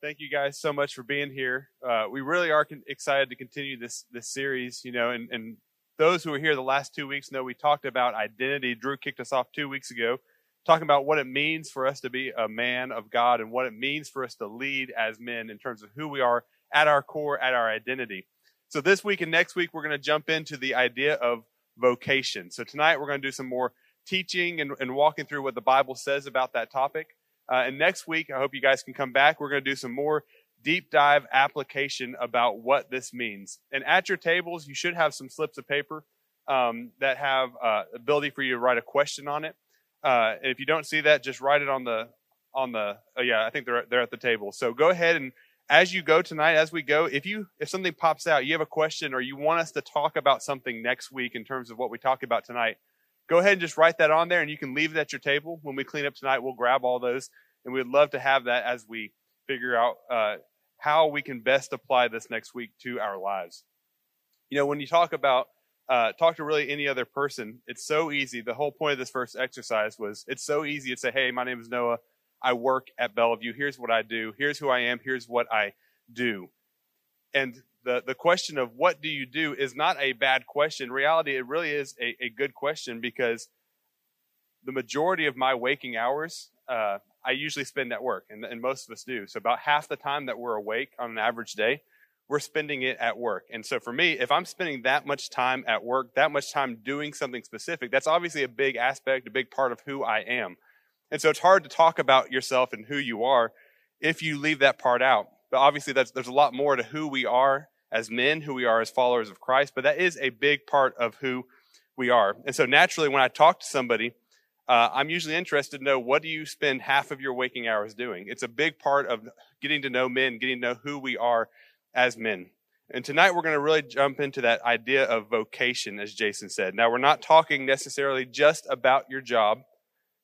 thank you guys so much for being here. Uh, we really are con- excited to continue this this series. You know, and, and those who were here the last two weeks know we talked about identity. Drew kicked us off two weeks ago, talking about what it means for us to be a man of God and what it means for us to lead as men in terms of who we are at our core, at our identity. So this week and next week, we're going to jump into the idea of vocation. So tonight, we're going to do some more teaching and, and walking through what the Bible says about that topic. Uh, and next week, I hope you guys can come back. We're going to do some more deep dive application about what this means. And at your tables, you should have some slips of paper um, that have uh, ability for you to write a question on it. Uh, and if you don't see that, just write it on the on the. Oh yeah, I think they're they're at the table. So go ahead and as you go tonight, as we go, if you if something pops out, you have a question, or you want us to talk about something next week in terms of what we talk about tonight, go ahead and just write that on there, and you can leave it at your table. When we clean up tonight, we'll grab all those, and we'd love to have that as we figure out uh, how we can best apply this next week to our lives. You know, when you talk about uh, talk to really any other person, it's so easy. The whole point of this first exercise was it's so easy to say, "Hey, my name is Noah. I work at Bellevue. Here's what I do. Here's who I am. Here's what I do." And the, the question of what do you do is not a bad question. In reality, it really is a, a good question because the majority of my waking hours, uh, I usually spend at work, and, and most of us do. So about half the time that we're awake on an average day, we're spending it at work. And so for me, if I'm spending that much time at work, that much time doing something specific, that's obviously a big aspect, a big part of who I am. And so it's hard to talk about yourself and who you are if you leave that part out. But obviously, there's a lot more to who we are as men, who we are as followers of Christ, but that is a big part of who we are. And so naturally, when I talk to somebody, uh, I'm usually interested to know what do you spend half of your waking hours doing? It's a big part of getting to know men, getting to know who we are as men. And tonight we're going to really jump into that idea of vocation, as Jason said. Now, we're not talking necessarily just about your job.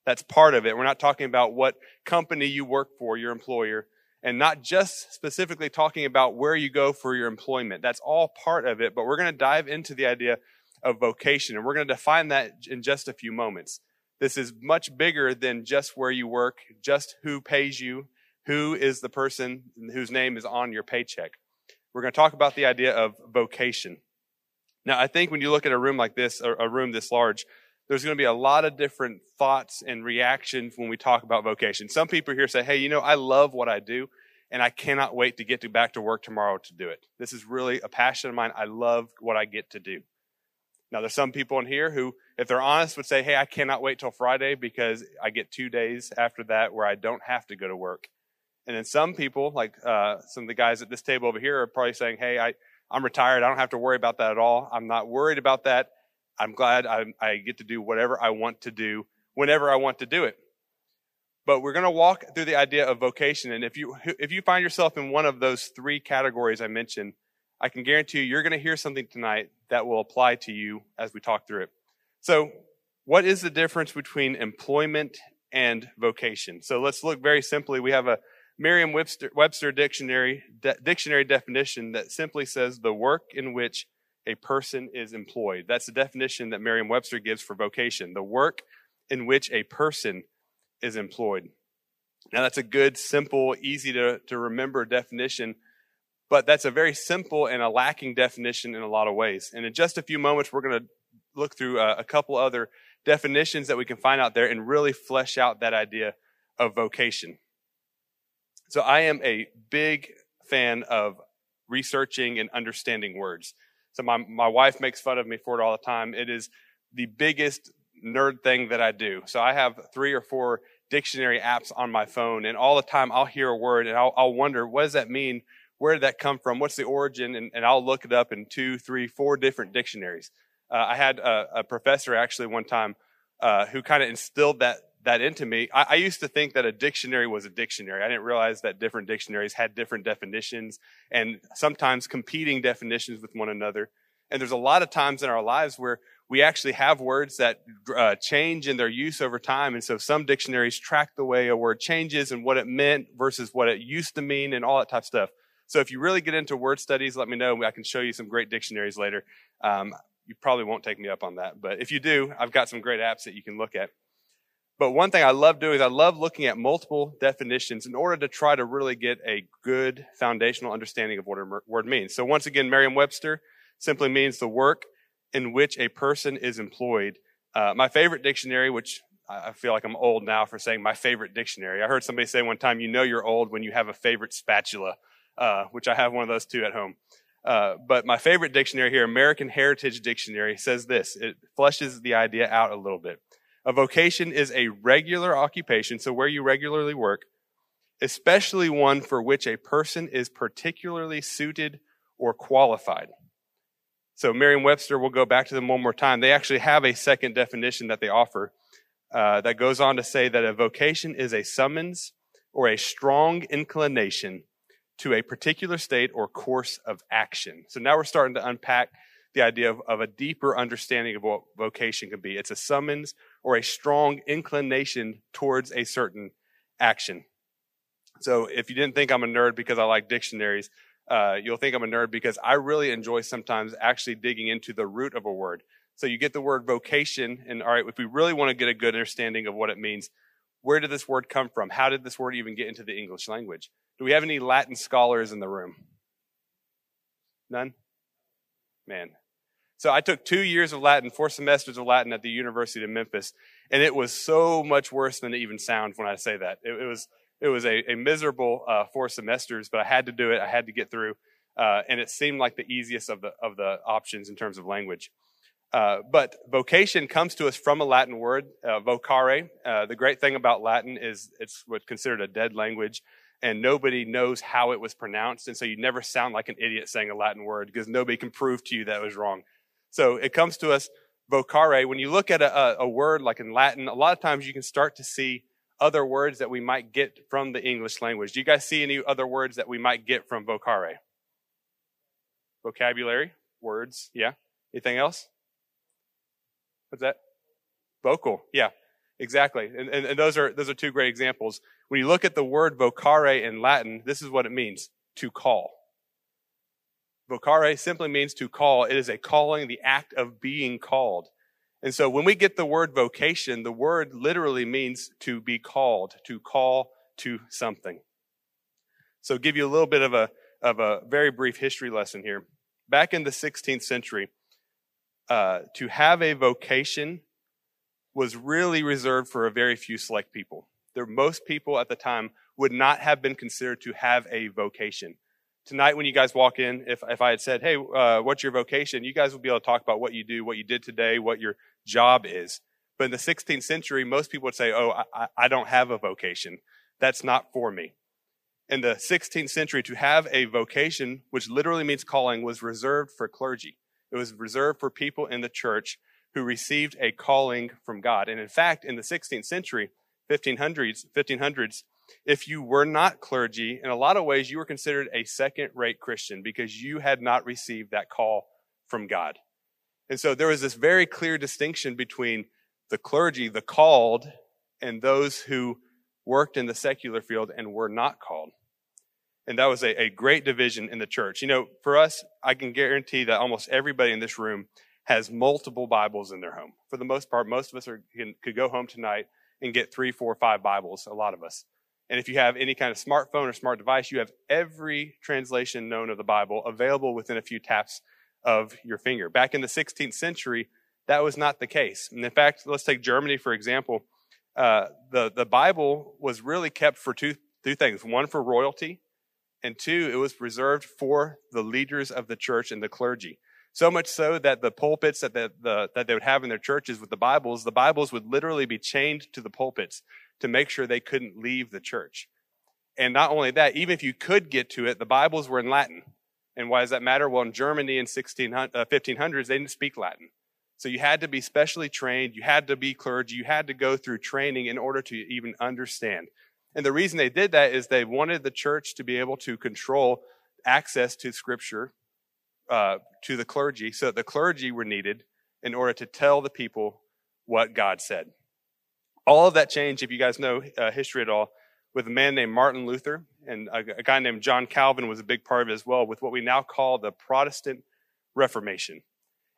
That's part of it. We're not talking about what company you work for, your employer, and not just specifically talking about where you go for your employment. That's all part of it, but we're going to dive into the idea of vocation, and we're going to define that in just a few moments. This is much bigger than just where you work, just who pays you, who is the person whose name is on your paycheck. We're going to talk about the idea of vocation. Now, I think when you look at a room like this, a room this large, there's going to be a lot of different thoughts and reactions when we talk about vocation. Some people here say, Hey, you know, I love what I do and I cannot wait to get to back to work tomorrow to do it. This is really a passion of mine. I love what I get to do. Now, there's some people in here who, if they're honest, would say, Hey, I cannot wait till Friday because I get two days after that where I don't have to go to work. And then some people, like uh, some of the guys at this table over here, are probably saying, Hey, I, I'm retired. I don't have to worry about that at all. I'm not worried about that. I'm glad I, I get to do whatever I want to do whenever I want to do it. But we're going to walk through the idea of vocation. And if you, if you find yourself in one of those three categories I mentioned, I can guarantee you, you're going to hear something tonight that will apply to you as we talk through it. So, what is the difference between employment and vocation? So, let's look very simply. We have a Merriam Webster dictionary, de- dictionary definition that simply says the work in which a person is employed. That's the definition that Merriam Webster gives for vocation the work in which a person is employed. Now, that's a good, simple, easy to, to remember definition, but that's a very simple and a lacking definition in a lot of ways. And in just a few moments, we're going to look through a, a couple other definitions that we can find out there and really flesh out that idea of vocation. So, I am a big fan of researching and understanding words. So my, my wife makes fun of me for it all the time. It is the biggest nerd thing that I do. So I have three or four dictionary apps on my phone and all the time I'll hear a word and I'll, I'll wonder, what does that mean? Where did that come from? What's the origin? And, and I'll look it up in two, three, four different dictionaries. Uh, I had a, a, professor actually one time uh, who kind of instilled that that into me. I, I, used to think that a dictionary was a dictionary. I didn't realize that different dictionaries had different definitions and sometimes competing definitions with one another. And there's a lot of times in our lives where we actually have words that uh, change in their use over time. And so some dictionaries track the way a word changes and what it meant versus what it used to mean and all that type of stuff. So if you really get into word studies, let me know. I can show you some great dictionaries later. Um, you probably won't take me up on that, but if you do, I've got some great apps that you can look at. But one thing I love doing is I love looking at multiple definitions in order to try to really get a good foundational understanding of what a word means. So once again, Merriam-Webster simply means the work in which a person is employed. Uh, my favorite dictionary, which I feel like I'm old now for saying my favorite dictionary. I heard somebody say one time, you know you're old when you have a favorite spatula, uh, which I have one of those too at home. Uh, but my favorite dictionary here, American Heritage Dictionary, says this. It flushes the idea out a little bit. A vocation is a regular occupation, so where you regularly work, especially one for which a person is particularly suited or qualified. So Merriam-Webster, we'll go back to them one more time. They actually have a second definition that they offer uh, that goes on to say that a vocation is a summons or a strong inclination to a particular state or course of action. So now we're starting to unpack the idea of, of a deeper understanding of what vocation can be. It's a summons or a strong inclination towards a certain action. So if you didn't think I'm a nerd because I like dictionaries, uh, you'll think I'm a nerd because I really enjoy sometimes actually digging into the root of a word. So you get the word vocation, and all right, if we really want to get a good understanding of what it means, where did this word come from? How did this word even get into the English language? Do we have any Latin scholars in the room? None? Man, so I took two years of Latin, four semesters of Latin at the University of Memphis, and it was so much worse than it even sounds when I say that. It, it was it was a, a miserable uh, four semesters, but I had to do it. I had to get through, uh, and it seemed like the easiest of the of the options in terms of language. Uh, but vocation comes to us from a Latin word, uh, vocare. Uh, the great thing about Latin is it's what's considered a dead language, and nobody knows how it was pronounced, and so you never sound like an idiot saying a Latin word because nobody can prove to you that it was wrong. So it comes to us vocare. When you look at a, a, word like in Latin, a lot of times you can start to see other words that we might get from the English language. Do you guys see any other words that we might get from vocare? Vocabulary, words, yeah. Anything else? What's that? Vocal, yeah, exactly. And, and, and those are those are two great examples. When you look at the word vocare in Latin, this is what it means: to call. Vocare simply means to call. It is a calling, the act of being called. And so when we get the word vocation, the word literally means to be called, to call to something. So give you a little bit of a, of a very brief history lesson here. Back in the 16th century, uh, to have a vocation was really reserved for a very few select people. There, most people at the time would not have been considered to have a vocation tonight when you guys walk in, if, if I had said, hey, uh, what's your vocation? You guys would be able to talk about what you do, what you did today, what your job is. But in the 16th century, most people would say, oh, I, I don't have a vocation. That's not for me. In the 16th century, to have a vocation, which literally means calling, was reserved for clergy. It was reserved for people in the church who received a calling from God. And in fact, in the 16th century, 1500s, 1500s, if you were not clergy, in a lot of ways, you were considered a second rate Christian because you had not received that call from God. And so there was this very clear distinction between the clergy, the called, and those who worked in the secular field and were not called. And that was a, a great division in the church. You know, for us, I can guarantee that almost everybody in this room has multiple Bibles in their home. For the most part, most of us are, can, could go home tonight and get three, four, five Bibles, a lot of us. And if you have any kind of smartphone or smart device, you have every translation known of the Bible available within a few taps of your finger. Back in the 16th century, that was not the case. And in fact, let's take Germany for example. Uh, the the Bible was really kept for two two things: one for royalty, and two, it was reserved for the leaders of the church and the clergy. So much so that the pulpits that the, the, that they would have in their churches with the Bibles, the Bibles would literally be chained to the pulpits to make sure they couldn't leave the church. And not only that, even if you could get to it, the Bibles were in Latin. And why does that matter? Well, in Germany in 1600, uh, 1500s, they didn't speak Latin. So you had to be specially trained. You had to be clergy. You had to go through training in order to even understand. And the reason they did that is they wanted the church to be able to control access to scripture uh, to the clergy so that the clergy were needed in order to tell the people what God said. All of that changed, if you guys know uh, history at all, with a man named Martin Luther and a, a guy named John Calvin was a big part of it as well, with what we now call the Protestant Reformation.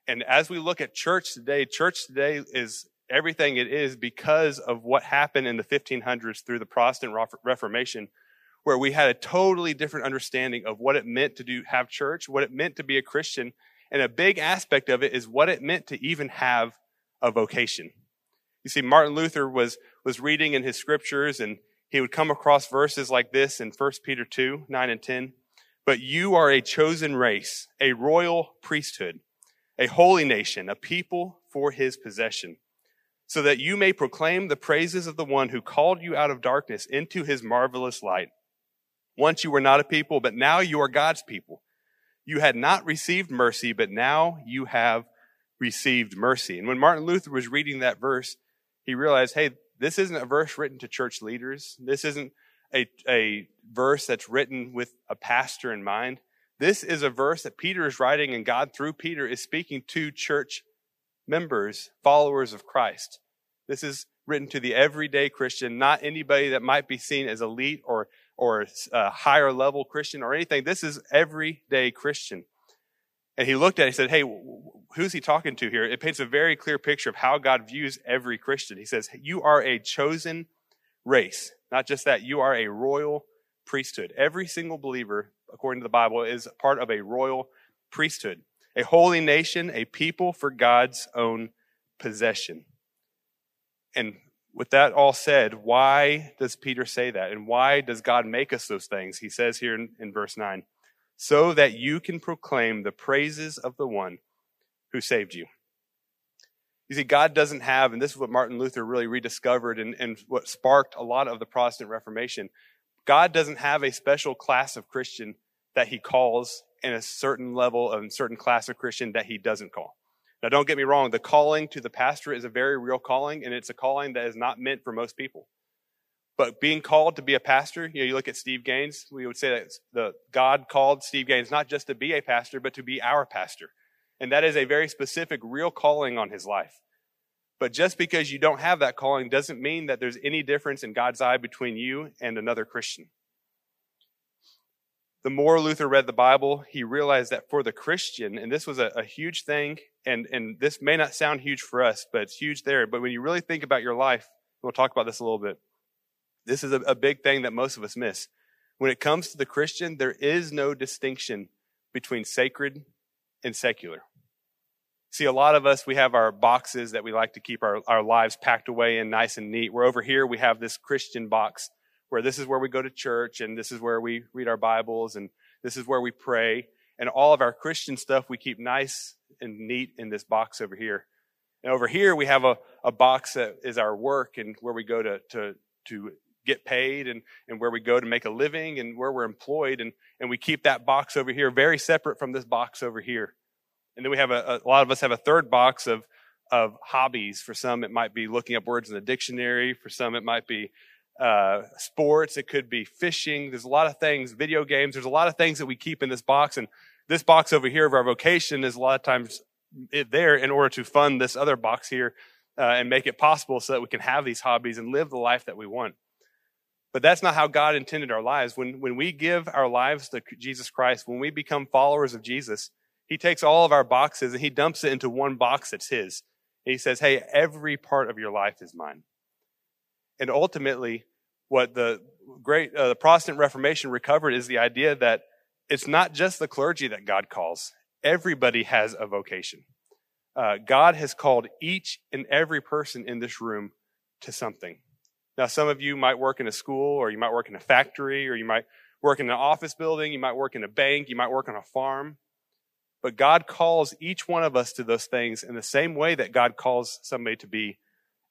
And as we look at church today, church today is everything it is because of what happened in the 1500s through the Protestant Reformation, where we had a totally different understanding of what it meant to do have church, what it meant to be a Christian, and a big aspect of it is what it meant to even have a vocation. You see, Martin Luther was was reading in his scriptures, and he would come across verses like this in 1 Peter 2, 9 and 10. But you are a chosen race, a royal priesthood, a holy nation, a people for his possession so that you may proclaim the praises of the one who called you out of darkness into his marvelous light. Once you were not a people, but now you are God's people. You had not received mercy, but now you have received mercy. And when Martin Luther was reading that verse, he realized, hey, this isn't a verse written to church leaders. This isn't a, a verse that's written with a pastor in mind. This is a verse that Peter is writing, and God, through Peter, is speaking to church members, followers of Christ. This is written to the everyday Christian, not anybody that might be seen as elite or or a higher level Christian or anything. This is everyday Christian. And he looked at it, he said, Hey, who's he talking to here? It paints a very clear picture of how God views every Christian. He says, You are a chosen race. Not just that, you are a royal priesthood. Every single believer, according to the Bible, is part of a royal priesthood a holy nation, a people for God's own possession. And with that all said, why does Peter say that? And why does God make us those things? He says here in, in, verse 9, so that you can proclaim the praises of the one who saved you. You see, God doesn't have, and this is what Martin Luther really rediscovered and, and what sparked a lot of the Protestant Reformation. God doesn't have a special class of Christian that he calls and a certain level of a certain class of Christian that he doesn't call. Now, don't get me wrong. The calling to the pastor is a very real calling, and it's a calling that is not meant for most people. But being called to be a pastor, you know, you look at Steve Gaines, we would say that the God called Steve Gaines not just to be a pastor, but to be our pastor. And that is a very specific, real calling on his life. But just because you don't have that calling doesn't mean that there's any difference in God's eye between you and another Christian the more Luther read the Bible, he realized that for the Christian, and this was a, a, huge thing, and, and this may not sound huge for us, but it's huge there. But when you really think about your life, we'll talk about this a little bit. This is a, a big thing that most of us miss. When it comes to the Christian, there is no distinction between sacred and secular. See, a lot of us, we have our boxes that we like to keep our, our lives packed away in nice and neat. We're over here, we have this Christian box where this is where we go to church and this is where we read our Bibles and this is where we pray. And all of our Christian stuff we keep nice and neat in this box over here. And over here we have a, a box that is our work and where we go to, to, to get paid and, and where we go to make a living and where we're employed. And, and we keep that box over here very separate from this box over here. And then we have a, a lot of us have a third box of, of hobbies. For some, it might be looking up words in the dictionary. For some, it might be uh, sports, it could be fishing. There's a lot of things, video games. There's a lot of things that we keep in this box. And this box over here of our vocation is a lot of times there in order to fund this other box here uh, and make it possible so that we can have these hobbies and live the life that we want. But that's not how God intended our lives. When, when we give our lives to Jesus Christ, when we become followers of Jesus, He takes all of our boxes and He dumps it into one box that's His. And He says, Hey, every part of your life is mine. And ultimately, what the great uh, the Protestant Reformation recovered is the idea that it's not just the clergy that God calls. Everybody has a vocation. Uh, God has called each and every person in this room to something. Now, some of you might work in a school, or you might work in a factory, or you might work in an office building, you might work in a bank, you might work on a farm. But God calls each one of us to those things in the same way that God calls somebody to be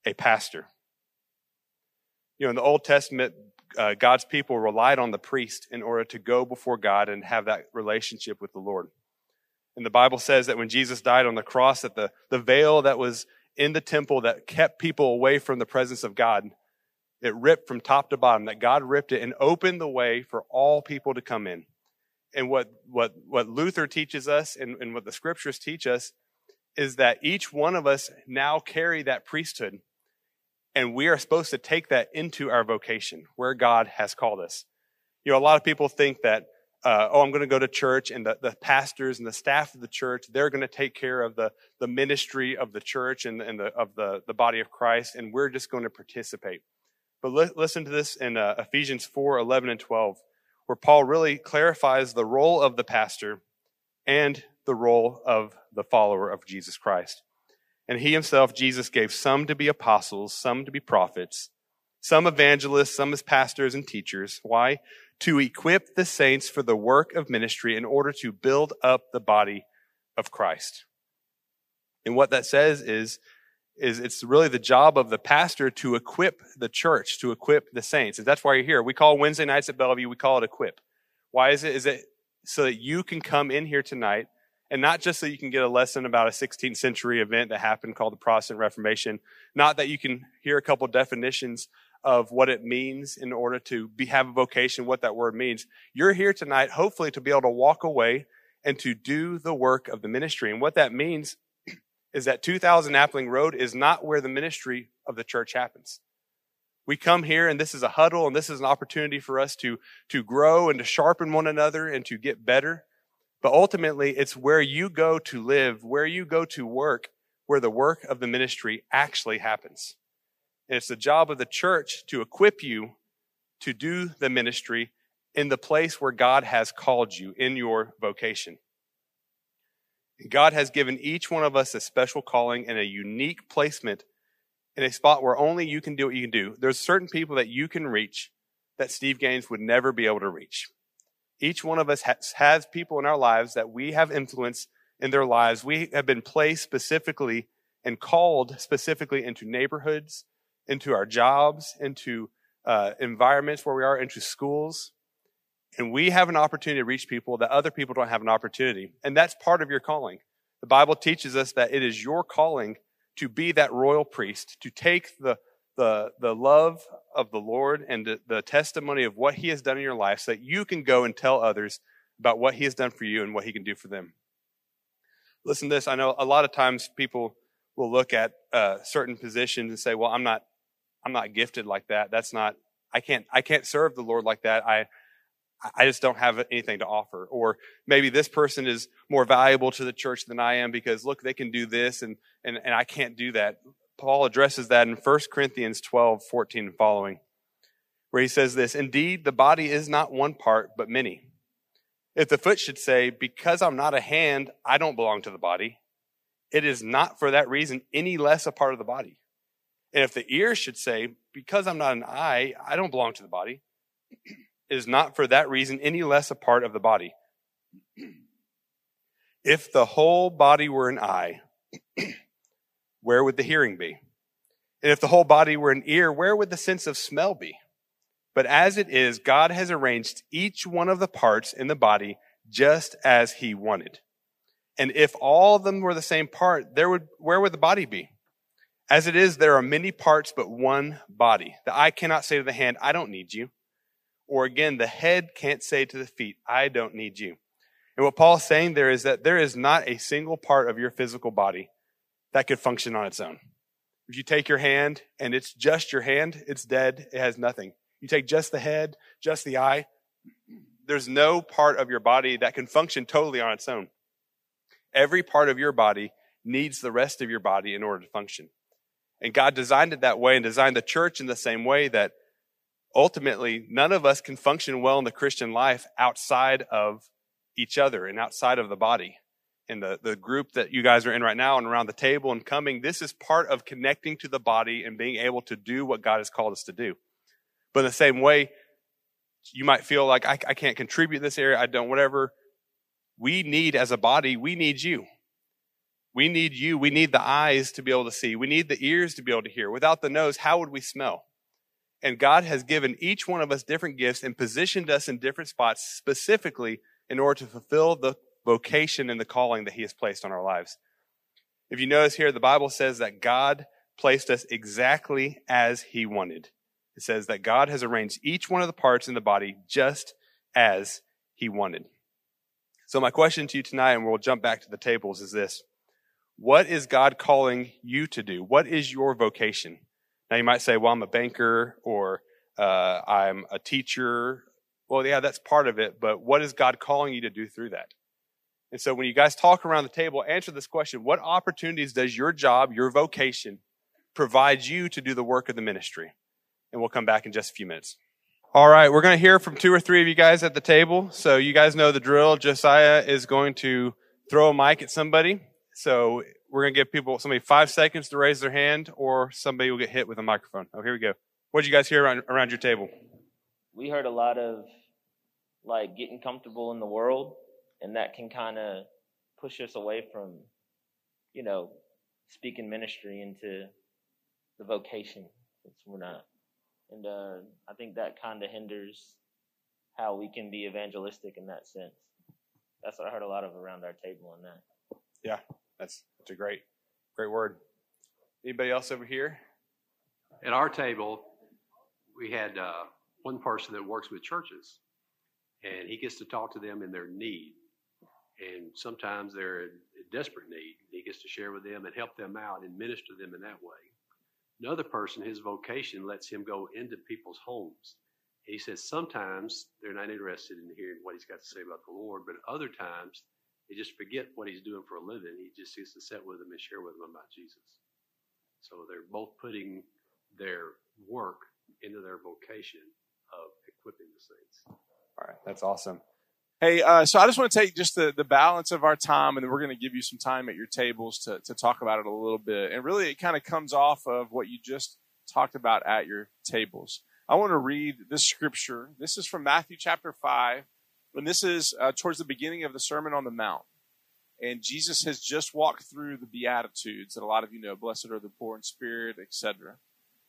a pastor. You know, in the Old Testament, uh, God's people relied on the priest in order to go before God and have that relationship with the Lord. And the Bible says that when Jesus died on the cross, that the, the veil that was in the temple that kept people away from the presence of God, it ripped from top to bottom, that God ripped it and opened the way for all people to come in. And what, what, what Luther teaches us and, and what the scriptures teach us is that each one of us now carry that priesthood and we are supposed to take that into our vocation, where God has called us. You know, a lot of people think that uh, oh, I'm going to go to church, and the, the pastors and the staff of the church, they're going to take care of the, the ministry of the church and, and the, of the, the body of Christ, and we're just going to participate. But li- listen to this in uh, Ephesians 4 11 and 12, where Paul really clarifies the role of the pastor and the role of the follower of Jesus Christ. And he himself, Jesus, gave some to be apostles, some to be prophets, some evangelists, some as pastors and teachers. Why? To equip the saints for the work of ministry in order to build up the body of Christ. And what that says is, is it's really the job of the pastor to equip the church, to equip the saints. That's why you're here. We call Wednesday nights at Bellevue, we call it equip. Why is it? Is it so that you can come in here tonight and not just so you can get a lesson about a 16th century event that happened called the Protestant Reformation, not that you can hear a couple definitions of what it means in order to be, have a vocation, what that word means. You're here tonight, hopefully, to be able to walk away and to do the work of the ministry. And what that means is that 2000 Appling Road is not where the ministry of the church happens. We come here and this is a huddle and this is an opportunity for us to, to grow and to sharpen one another and to get better. But ultimately, it's where you go to live, where you go to work, where the work of the ministry actually happens. And it's the job of the church to equip you to do the ministry in the place where God has called you in your vocation. God has given each one of us a special calling and a unique placement in a spot where only you can do what you can do. There's certain people that you can reach that Steve Gaines would never be able to reach. Each one of us has, has people in our lives that we have influence in their lives. We have been placed specifically and called specifically into neighborhoods, into our jobs, into uh, environments where we are, into schools. And we have an opportunity to reach people that other people don't have an opportunity. And that's part of your calling. The Bible teaches us that it is your calling to be that royal priest, to take the the, the love of the Lord and the, the testimony of what he has done in your life so that you can go and tell others about what he has done for you and what he can do for them. Listen to this. I know a lot of times people will look at uh, certain positions and say, well, I'm not, I'm not gifted like that. That's not, I can't, I can't serve the Lord like that. I, I just don't have anything to offer. Or maybe this person is more valuable to the church than I am because look, they can do this and, and, and I can't do that. Paul addresses that in 1 Corinthians 12, 14 and following, where he says this Indeed, the body is not one part, but many. If the foot should say, Because I'm not a hand, I don't belong to the body, it is not for that reason any less a part of the body. And if the ear should say, Because I'm not an eye, I don't belong to the body, is not for that reason any less a part of the body. If the whole body were an eye, where would the hearing be? And if the whole body were an ear, where would the sense of smell be? But as it is, God has arranged each one of the parts in the body just as he wanted. And if all of them were the same part, there would, where would the body be? As it is, there are many parts, but one body. The eye cannot say to the hand, I don't need you. Or again, the head can't say to the feet, I don't need you. And what Paul's saying there is that there is not a single part of your physical body that could function on its own. If you take your hand and it's just your hand, it's dead. It has nothing. You take just the head, just the eye. There's no part of your body that can function totally on its own. Every part of your body needs the rest of your body in order to function. And God designed it that way and designed the church in the same way that ultimately none of us can function well in the Christian life outside of each other and outside of the body in the, the group that you guys are in right now and around the table and coming, this is part of connecting to the body and being able to do what God has called us to do. But in the same way, you might feel like I, I can't contribute this area, I don't, whatever. We need, as a body, we need you. We need you. We need the eyes to be able to see. We need the ears to be able to hear. Without the nose, how would we smell? And God has given each one of us different gifts and positioned us in different spots specifically in order to fulfill the vocation and the calling that He has placed on our lives. If you notice here, the Bible says that God placed us exactly as He wanted. It says that God has arranged each one of the parts in the body just as He wanted. So, my question to you tonight, and we'll jump back to the tables, is this What is God calling you to do? What is your vocation? Now, you might say, Well, I'm a banker, or uh, I'm a teacher, Well, yeah, that's part of it, but what is God calling you to do through that? And so when you guys talk around the table, answer this question What opportunities does your job, your vocation, provide you to do the work of the ministry? And we'll come back in just a few minutes. All right, we're going to hear from two or three of you guys at the table. So you guys know the drill. Josiah is going to throw a mic at somebody. So we're going to give people somebody five seconds to raise their hand, or somebody will get hit with a microphone. Oh, here we go. What did you guys hear around, around your table? We heard a lot of like getting comfortable in the world, and that can kind of push us away from, you know, speaking ministry into the vocation. Since we're not, and uh, I think that kind of hinders how we can be evangelistic in that sense. That's what I heard a lot of around our table on that. Yeah, that's that's a great, great word. Anybody else over here? At our table, we had uh, one person that works with churches, and he gets to talk to them in their need. And sometimes they're in desperate need. He gets to share with them and help them out and minister them in that way. Another person, his vocation lets him go into people's homes. He says sometimes they're not interested in hearing what he's got to say about the Lord, but other times they just forget what he's doing for a living. He just gets to sit with them and share with them about Jesus. So they're both putting their work into their vocation of equipping the saints. All right, that's awesome. Hey, uh, so I just want to take just the, the balance of our time, and then we're going to give you some time at your tables to, to talk about it a little bit. And really, it kind of comes off of what you just talked about at your tables. I want to read this scripture. This is from Matthew chapter 5, and this is uh, towards the beginning of the Sermon on the Mount. And Jesus has just walked through the Beatitudes that a lot of you know blessed are the poor in spirit, etc.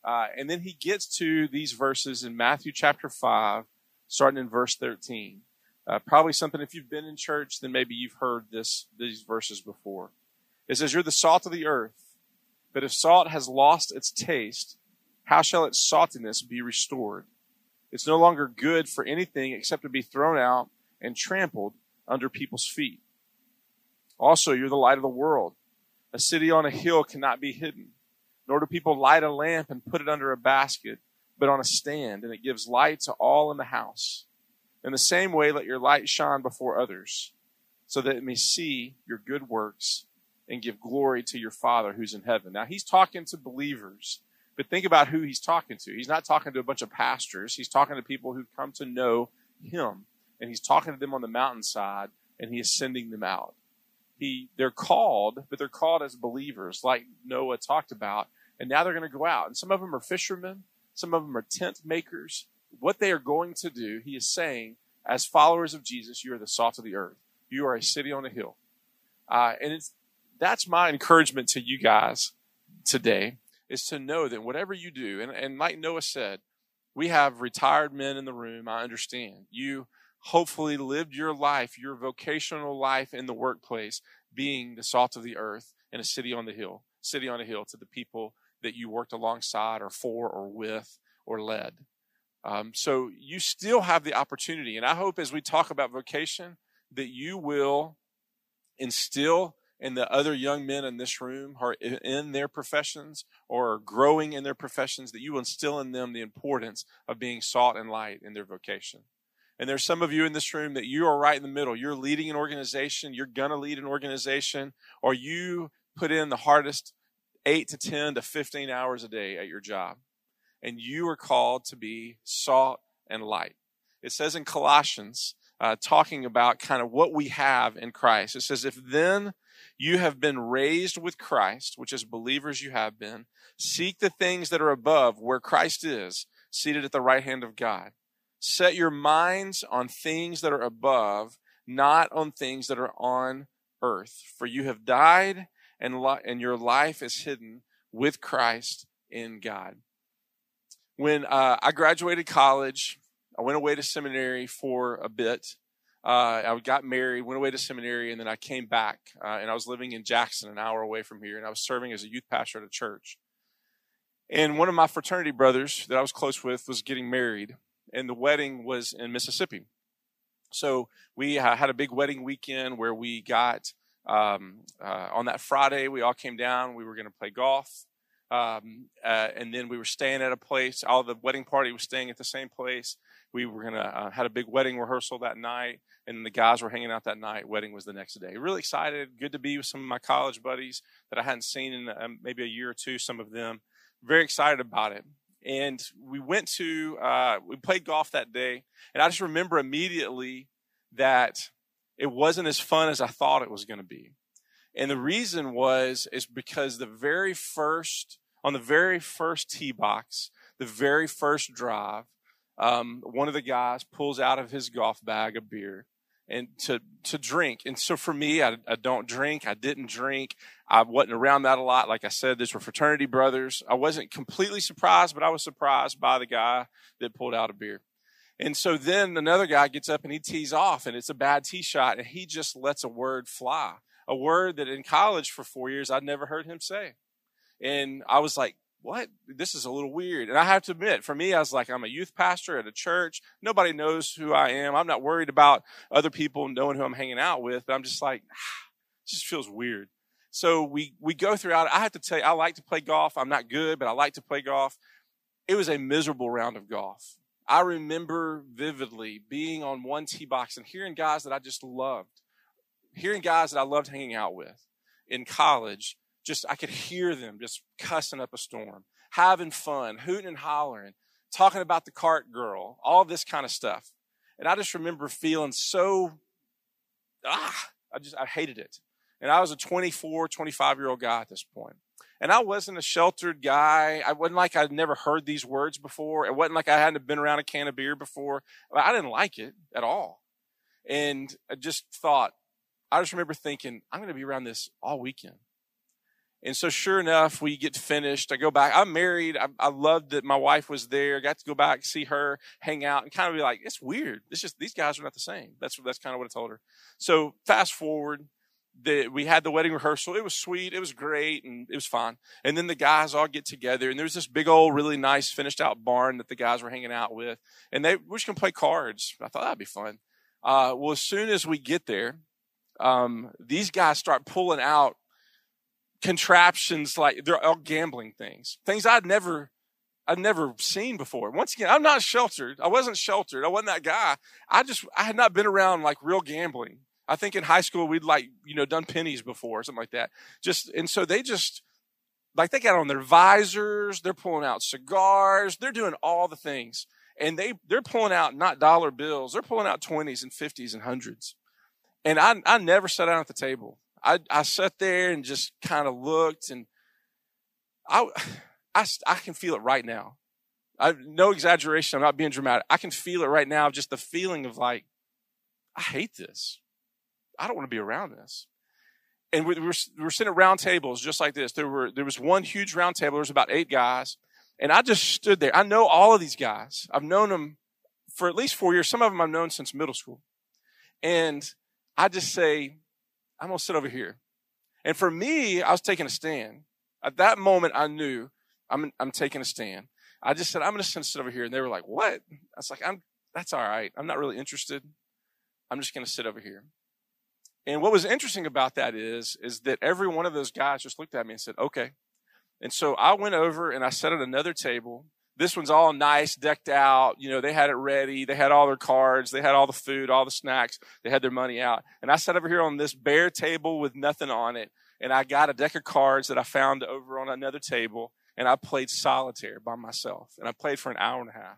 Uh, and then he gets to these verses in Matthew chapter 5, starting in verse 13. Uh, probably something, if you've been in church, then maybe you've heard this, these verses before. It says, You're the salt of the earth, but if salt has lost its taste, how shall its saltiness be restored? It's no longer good for anything except to be thrown out and trampled under people's feet. Also, you're the light of the world. A city on a hill cannot be hidden, nor do people light a lamp and put it under a basket, but on a stand, and it gives light to all in the house. In the same way, let your light shine before others, so that it may see your good works and give glory to your Father who's in heaven. Now, he's talking to believers, but think about who he's talking to. He's not talking to a bunch of pastors, he's talking to people who've come to know him, and he's talking to them on the mountainside, and he is sending them out. He, they're called, but they're called as believers, like Noah talked about, and now they're going to go out. And some of them are fishermen, some of them are tent makers, what they are going to do, he is saying, as followers of Jesus, you are the salt of the earth. You are a city on a hill. Uh, and it's, that's my encouragement to you guys today is to know that whatever you do, and, and like Noah said, we have retired men in the room. I understand. You hopefully lived your life, your vocational life in the workplace, being the salt of the earth in a city on the hill, city on a hill to the people that you worked alongside or for or with or led. Um, so you still have the opportunity. And I hope as we talk about vocation that you will instill in the other young men in this room who are in their professions or growing in their professions, that you will instill in them the importance of being salt and light in their vocation. And there's some of you in this room that you are right in the middle. You're leading an organization, you're going to lead an organization, or you put in the hardest eight to 10 to 15 hours a day at your job and you are called to be salt and light. It says in Colossians, uh, talking about kind of what we have in Christ. It says, If then you have been raised with Christ, which as believers you have been, seek the things that are above where Christ is, seated at the right hand of God. Set your minds on things that are above, not on things that are on earth. For you have died, and, li- and your life is hidden with Christ in God when uh, I graduated college, I went away to seminary for a bit. Uh, I got married, went away to seminary, and then I came back. Uh, and I was living in Jackson, an hour away from here, and I was serving as a youth pastor at a church. And one of my fraternity brothers that I was close with was getting married, and the wedding was in Mississippi. So we uh, had a big wedding weekend where we got um, uh, on that Friday. We all came down. We were going to play golf. Um, uh, and then we were staying at a place. All the wedding party was staying at the same place. we were gonna uh, had a big wedding rehearsal that night, and the guys were hanging out that night. Wedding was the next day. Really excited. Good to be with some of my college buddies that I hadn't seen in um, maybe a year or two. Some of them. Very excited about it. And we went to uh, we played golf that day, and I just remember immediately that it wasn't as fun as I thought it was going to be. And the reason was is because the very first on the very first tee box, the very first drive, um, one of the guys pulls out of his golf bag a beer and to to drink. And so for me, I, I don't drink. I didn't drink. I wasn't around that a lot. Like I said, these were fraternity brothers. I wasn't completely surprised, but I was surprised by the guy that pulled out a beer. And so then another guy gets up and he tees off, and it's a bad tee shot, and he just lets a word fly, a word that in college for four years I'd never heard him say. And I was like, what? This is a little weird. And I have to admit, for me, I was like, I'm a youth pastor at a church. Nobody knows who I am. I'm not worried about other people knowing who I'm hanging out with, I'm just like, ah, it just feels weird. So we, we go throughout. I have to tell you, I like to play golf. I'm not good, but I like to play golf. It was a miserable round of golf. I remember vividly being on one tee box and hearing guys that I just loved, hearing guys that I loved hanging out with in college. Just, I could hear them just cussing up a storm, having fun, hooting and hollering, talking about the cart girl, all this kind of stuff. And I just remember feeling so, ah, I just, I hated it. And I was a 24, 25 year old guy at this point. And I wasn't a sheltered guy. I wasn't like I'd never heard these words before. It wasn't like I hadn't been around a can of beer before. I didn't like it at all. And I just thought, I just remember thinking, I'm going to be around this all weekend. And so, sure enough, we get finished. I go back. I'm married. I, I loved that my wife was there. Got to go back, see her, hang out, and kind of be like, it's weird. It's just these guys are not the same. That's that's kind of what I told her. So, fast forward, the, we had the wedding rehearsal. It was sweet. It was great and it was fun. And then the guys all get together and there's this big old, really nice finished out barn that the guys were hanging out with. And they were just going to play cards. I thought that'd be fun. Uh, well, as soon as we get there, um, these guys start pulling out contraptions like they're all gambling things, things I'd never, I'd never seen before. Once again, I'm not sheltered. I wasn't sheltered. I wasn't that guy. I just, I had not been around like real gambling. I think in high school we'd like, you know, done pennies before or something like that. Just, and so they just, like they got on their visors, they're pulling out cigars, they're doing all the things. And they, they're pulling out not dollar bills, they're pulling out 20s and 50s and hundreds. And I, I never sat down at the table. I, I sat there and just kind of looked and I, I, I can feel it right now. I, no exaggeration. I'm not being dramatic. I can feel it right now. Just the feeling of like, I hate this. I don't want to be around this. And we were, we were sitting at round tables just like this. There were, there was one huge round table. There was about eight guys. And I just stood there. I know all of these guys. I've known them for at least four years. Some of them I've known since middle school. And I just say, I'm going to sit over here. And for me, I was taking a stand. At that moment, I knew I'm, I'm taking a stand. I just said, I'm going to sit over here. And they were like, what? I was like, I'm, that's all right. I'm not really interested. I'm just going to sit over here. And what was interesting about that is, is that every one of those guys just looked at me and said, okay. And so I went over and I sat at another table. This one's all nice, decked out. You know, they had it ready. They had all their cards. They had all the food, all the snacks. They had their money out. And I sat over here on this bare table with nothing on it. And I got a deck of cards that I found over on another table. And I played solitaire by myself. And I played for an hour and a half.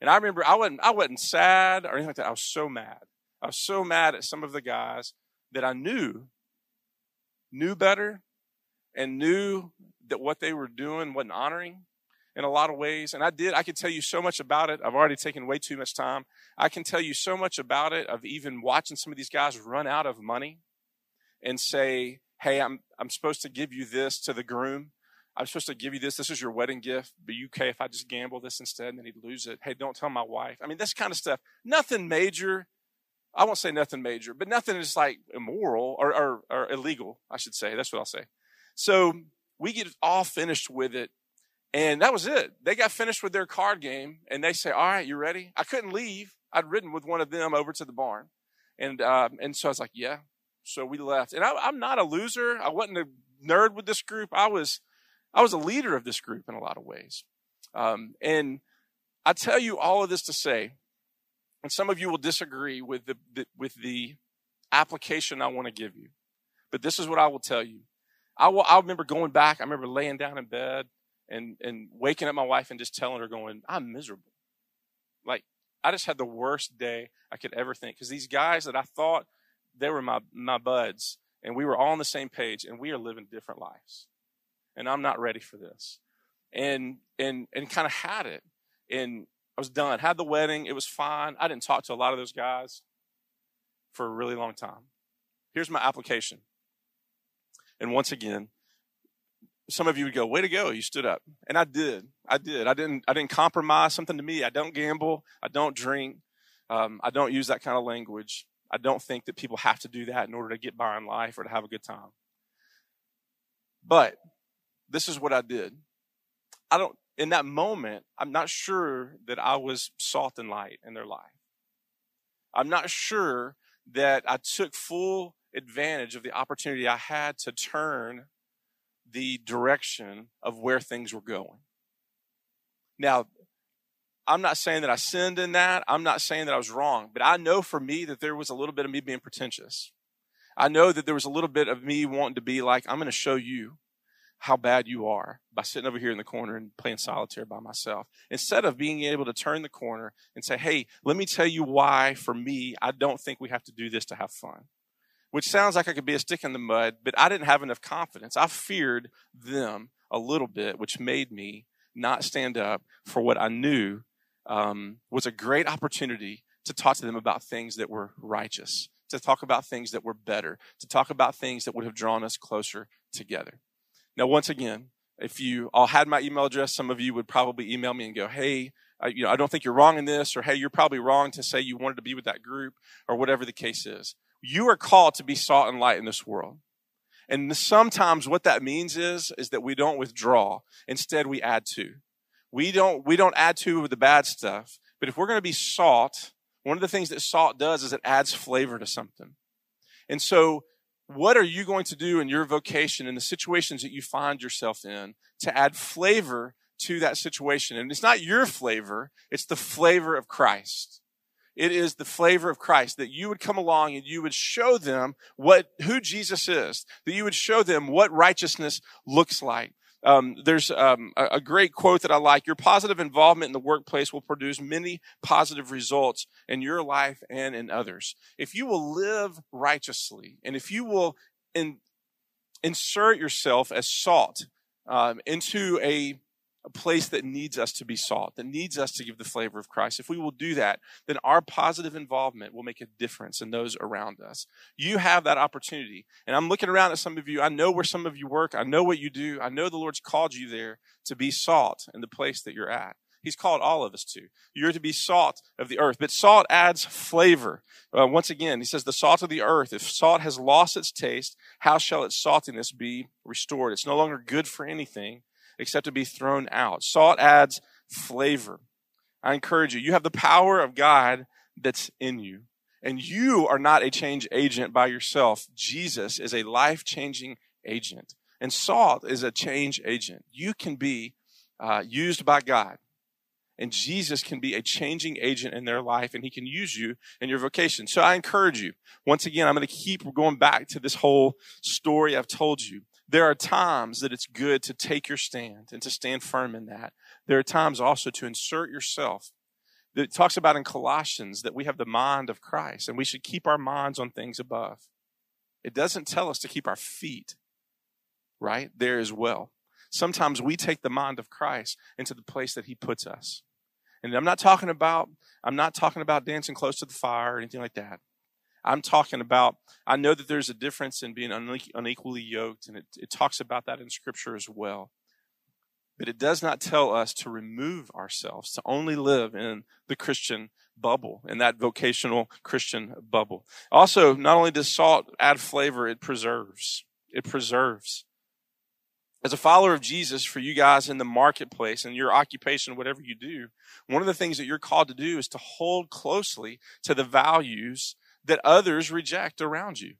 And I remember I wasn't, I wasn't sad or anything like that. I was so mad. I was so mad at some of the guys that I knew, knew better, and knew that what they were doing wasn't honoring in a lot of ways. And I did, I could tell you so much about it. I've already taken way too much time. I can tell you so much about it of even watching some of these guys run out of money and say, Hey, I'm, I'm supposed to give you this to the groom. I'm supposed to give you this. This is your wedding gift. But you okay if I just gamble this instead and then he'd lose it? Hey, don't tell my wife. I mean, this kind of stuff. Nothing major. I won't say nothing major, but nothing is like immoral or, or, or illegal, I should say. That's what I'll say. So we get all finished with it. And that was it. They got finished with their card game and they say, all right, you ready? I couldn't leave. I'd ridden with one of them over to the barn. And, um, and so I was like, yeah. So we left and I, I'm not a loser. I wasn't a nerd with this group. I was, I was a leader of this group in a lot of ways. Um, and I tell you all of this to say, and some of you will disagree with the, the with the application I want to give you, but this is what I will tell you. I will. I remember going back. I remember laying down in bed and and waking up my wife and just telling her, going, "I'm miserable." Like I just had the worst day I could ever think because these guys that I thought they were my my buds and we were all on the same page and we are living different lives, and I'm not ready for this, and and and kind of had it, and I was done. Had the wedding. It was fine. I didn't talk to a lot of those guys for a really long time. Here's my application. And once again, some of you would go, "Way to go! You stood up." And I did. I did. I didn't. I didn't compromise something to me. I don't gamble. I don't drink. Um, I don't use that kind of language. I don't think that people have to do that in order to get by in life or to have a good time. But this is what I did. I don't. In that moment, I'm not sure that I was salt and light in their life. I'm not sure that I took full advantage of the opportunity I had to turn the direction of where things were going. Now, I'm not saying that I sinned in that. I'm not saying that I was wrong, but I know for me that there was a little bit of me being pretentious. I know that there was a little bit of me wanting to be like, I'm going to show you how bad you are by sitting over here in the corner and playing solitaire by myself. Instead of being able to turn the corner and say, Hey, let me tell you why for me, I don't think we have to do this to have fun which sounds like I could be a stick in the mud, but I didn't have enough confidence. I feared them a little bit, which made me not stand up for what I knew um, was a great opportunity to talk to them about things that were righteous, to talk about things that were better, to talk about things that would have drawn us closer together. Now, once again, if you all had my email address, some of you would probably email me and go, "Hey, I, you know, I don't think you're wrong in this," or "Hey, you're probably wrong to say you wanted to be with that group," or whatever the case is. You are called to be salt and light in this world. And sometimes what that means is, is that we don't withdraw. Instead, we add to. We don't, we don't add to with the bad stuff. But if we're going to be salt, one of the things that salt does is it adds flavor to something. And so what are you going to do in your vocation in the situations that you find yourself in to add flavor to that situation? And it's not your flavor, it's the flavor of Christ. It is the flavor of Christ that you would come along and you would show them what, who Jesus is, that you would show them what righteousness looks like. Um, there's um, a, a, great quote that I like. Your positive involvement in the workplace will produce many positive results in your life and in others. If you will live righteously and if you will in, insert yourself as salt um, into a a place that needs us to be salt, that needs us to give the flavor of Christ. If we will do that, then our positive involvement will make a difference in those around us. You have that opportunity. And I'm looking around at some of you. I know where some of you work. I know what you do. I know the Lord's called you there to be salt in the place that you're at. He's called all of us to. You're to be salt of the earth. But salt adds flavor. Uh, once again, he says, the salt of the earth. If salt has lost its taste, how shall its saltiness be restored? It's no longer good for anything except to be thrown out. Salt adds flavor. I encourage you, you have the power of God that's in you. And you are not a change agent by yourself. Jesus is a life changing agent. And salt is a change agent. You can be uh, used by God. And Jesus can be a changing agent in their life and he can use you in your vocation. So I encourage you. Once again, I'm going to keep going back to this whole story I've told you. There are times that it's good to take your stand and to stand firm in that. There are times also to insert yourself. It talks about in Colossians that we have the mind of Christ and we should keep our minds on things above. It doesn't tell us to keep our feet right there as well. Sometimes we take the mind of Christ into the place that he puts us. And I'm not talking about I'm not talking about dancing close to the fire or anything like that. I'm talking about, I know that there's a difference in being unequally yoked, and it, it talks about that in Scripture as well. But it does not tell us to remove ourselves, to only live in the Christian bubble, in that vocational Christian bubble. Also, not only does salt add flavor, it preserves. It preserves. As a follower of Jesus, for you guys in the marketplace and your occupation, whatever you do, one of the things that you're called to do is to hold closely to the values that others reject around you.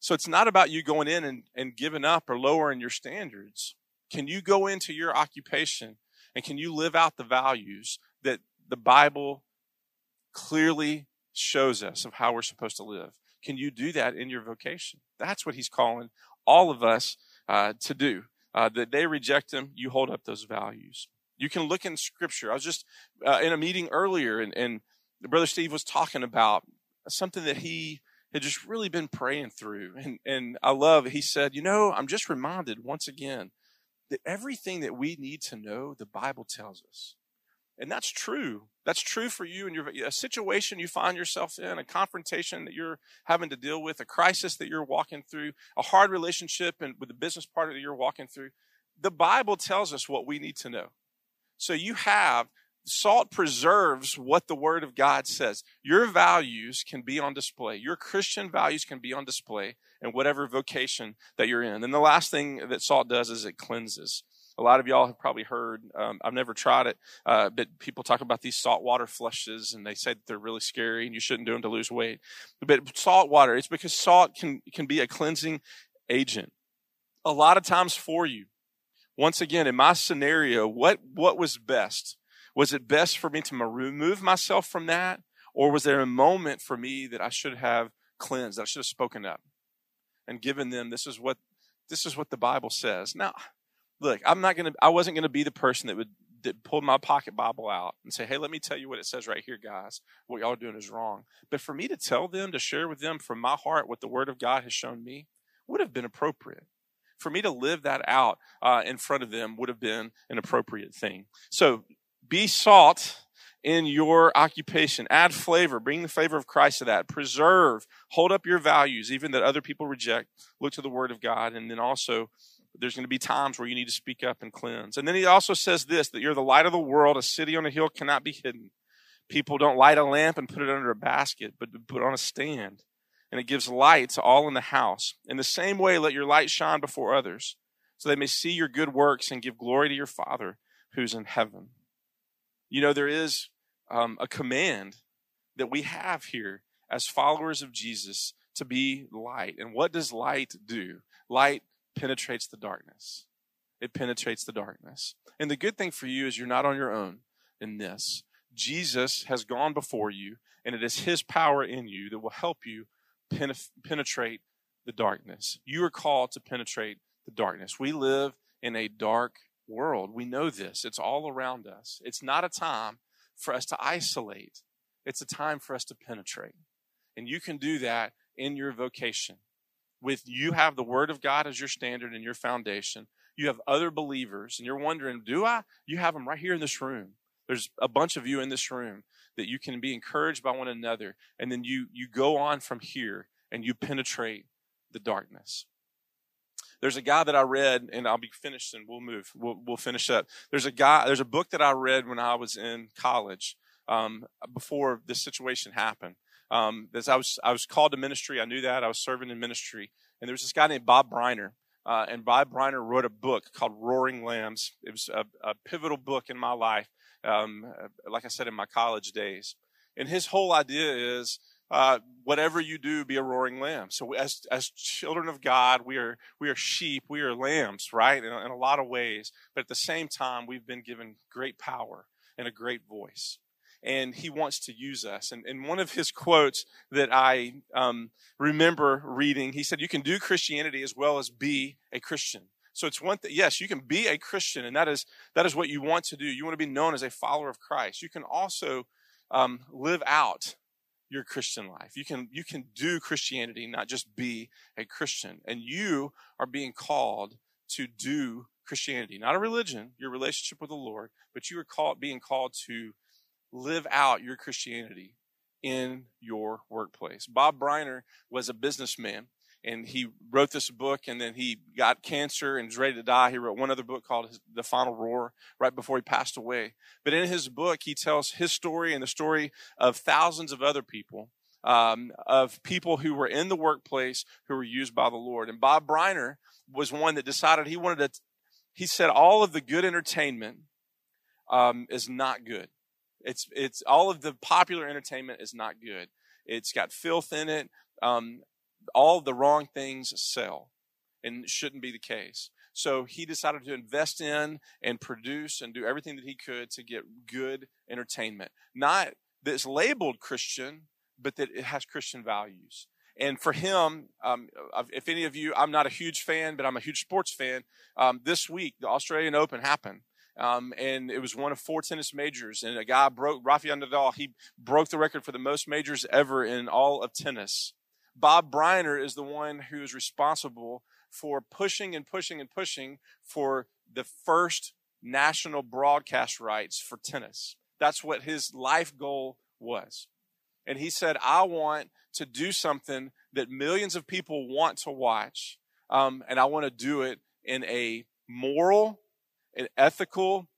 So it's not about you going in and, and giving up or lowering your standards. Can you go into your occupation and can you live out the values that the Bible clearly shows us of how we're supposed to live. Can you do that in your vocation? That's what he's calling all of us uh, to do. Uh, that they reject him, you hold up those values. You can look in scripture. I was just uh, in a meeting earlier and, and Brother Steve was talking about something that he had just really been praying through. And, and I love, he said, you know, I'm just reminded once again that everything that we need to know, the Bible tells us. And that's true. That's true for you and your a situation you find yourself in, a confrontation that you're having to deal with, a crisis that you're walking through, a hard relationship and with the business partner that you're walking through. The Bible tells us what we need to know. So you have salt preserves what the word of God says. Your values can be on display. Your Christian values can be on display in whatever vocation that you're in. And the last thing that salt does is it cleanses. A lot of y'all have probably heard, um, I've never tried it, uh, but people talk about these saltwater flushes and they say that they're really scary and you shouldn't do them to lose weight. But salt water, it's because salt can, can be a cleansing agent. A lot of times for you. Once again, in my scenario, what, what was best? Was it best for me to remove myself from that? Or was there a moment for me that I should have cleansed, I should have spoken up and given them this is what this is what the Bible says. Now, look, I'm not gonna I wasn't gonna be the person that would that pull my pocket Bible out and say, Hey, let me tell you what it says right here, guys. What y'all are doing is wrong. But for me to tell them, to share with them from my heart what the Word of God has shown me, would have been appropriate for me to live that out uh, in front of them would have been an appropriate thing. So be salt in your occupation. Add flavor. Bring the flavor of Christ to that. Preserve. Hold up your values, even that other people reject. Look to the Word of God. And then also, there's going to be times where you need to speak up and cleanse. And then he also says this that you're the light of the world. A city on a hill cannot be hidden. People don't light a lamp and put it under a basket, but put on a stand. And it gives light to all in the house. In the same way, let your light shine before others, so they may see your good works and give glory to your Father who's in heaven. You know, there is um, a command that we have here as followers of Jesus to be light. And what does light do? Light penetrates the darkness. It penetrates the darkness. And the good thing for you is you're not on your own in this. Jesus has gone before you, and it is his power in you that will help you penetrate the darkness. You are called to penetrate the darkness. We live in a dark world. We know this. It's all around us. It's not a time for us to isolate. It's a time for us to penetrate. And you can do that in your vocation. With you have the word of God as your standard and your foundation. You have other believers and you're wondering, do I? You have them right here in this room. There's a bunch of you in this room that you can be encouraged by one another. And then you, you go on from here and you penetrate the darkness. There's a guy that I read, and I'll be finished and we'll move. We'll, we'll finish up. There's a guy, there's a book that I read when I was in college, um, before this situation happened. Um, as I was, I was called to ministry. I knew that I was serving in ministry. And there was this guy named Bob Briner. Uh, and Bob Briner wrote a book called Roaring Lambs. It was a, a pivotal book in my life. Um, like I said, in my college days. And his whole idea is uh, whatever you do, be a roaring lamb. So as as children of God, we are we are sheep, we are lambs, right? In, in a lot of ways, but at the same time, we've been given great power and a great voice. And he wants to use us. And, and one of his quotes that I um, remember reading, he said, "You can do Christianity as well as be a Christian." So it's one thing. Yes, you can be a Christian, and that is that is what you want to do. You want to be known as a follower of Christ. You can also um, live out your Christian life. You can you can do Christianity, not just be a Christian. And you are being called to do Christianity, not a religion, your relationship with the Lord, but you are called being called to live out your Christianity in your workplace. Bob Briner was a businessman and he wrote this book and then he got cancer and was ready to die. He wrote one other book called The Final Roar right before he passed away. But in his book, he tells his story and the story of thousands of other people, um, of people who were in the workplace who were used by the Lord. And Bob Briner was one that decided he wanted to, he said, all of the good entertainment um, is not good. It's, it's all of the popular entertainment is not good. It's got filth in it. Um, all the wrong things sell and shouldn't be the case. So he decided to invest in and produce and do everything that he could to get good entertainment. Not that's labeled Christian, but that it has Christian values. And for him, um, if any of you, I'm not a huge fan, but I'm a huge sports fan. Um, this week, the Australian Open happened. Um, and it was one of four tennis majors. And a guy broke, Rafael Nadal, he broke the record for the most majors ever in all of tennis. Bob Briner is the one who is responsible for pushing and pushing and pushing for the first national broadcast rights for tennis. That's what his life goal was. And he said, I want to do something that millions of people want to watch. Um, and I want to do it in a moral, an ethical,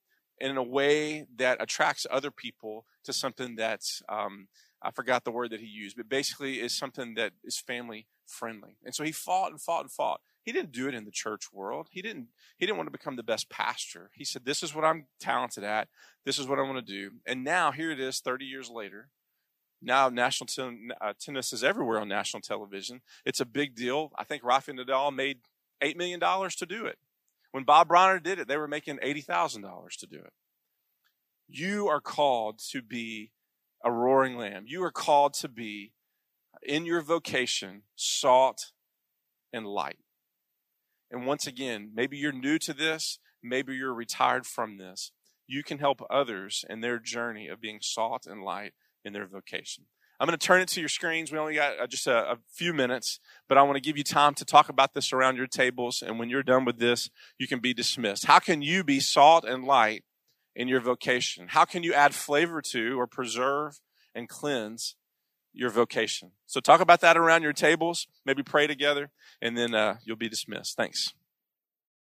and in a way that attracts other people to something that's, um, I forgot the word that he used, but basically is something that is family friendly. And so he fought and fought and fought. He didn't do it in the church world. He didn't, he didn't want to become the best pastor. He said, this is what I'm talented at. This is what I want to do. And now here it is 30 years later now national ten, uh, tennis is everywhere on national television. It's a big deal. I think Rafael Nadal made $8 million to do it. When Bob Briner did it, they were making $80,000 to do it. You are called to be a roaring lamb. You are called to be, in your vocation, salt and light. And once again, maybe you're new to this, maybe you're retired from this. You can help others in their journey of being salt and light in their vocation. I'm going to turn it to your screens. We only got uh, just a, a, few minutes, but I want to give you time to talk about this around your tables. And when you're done with this, you can be dismissed. How can you be salt and light in your vocation? How can you add flavor to or preserve and cleanse your vocation? So talk about that around your tables. Maybe pray together, and then uh, you'll be dismissed. Thanks.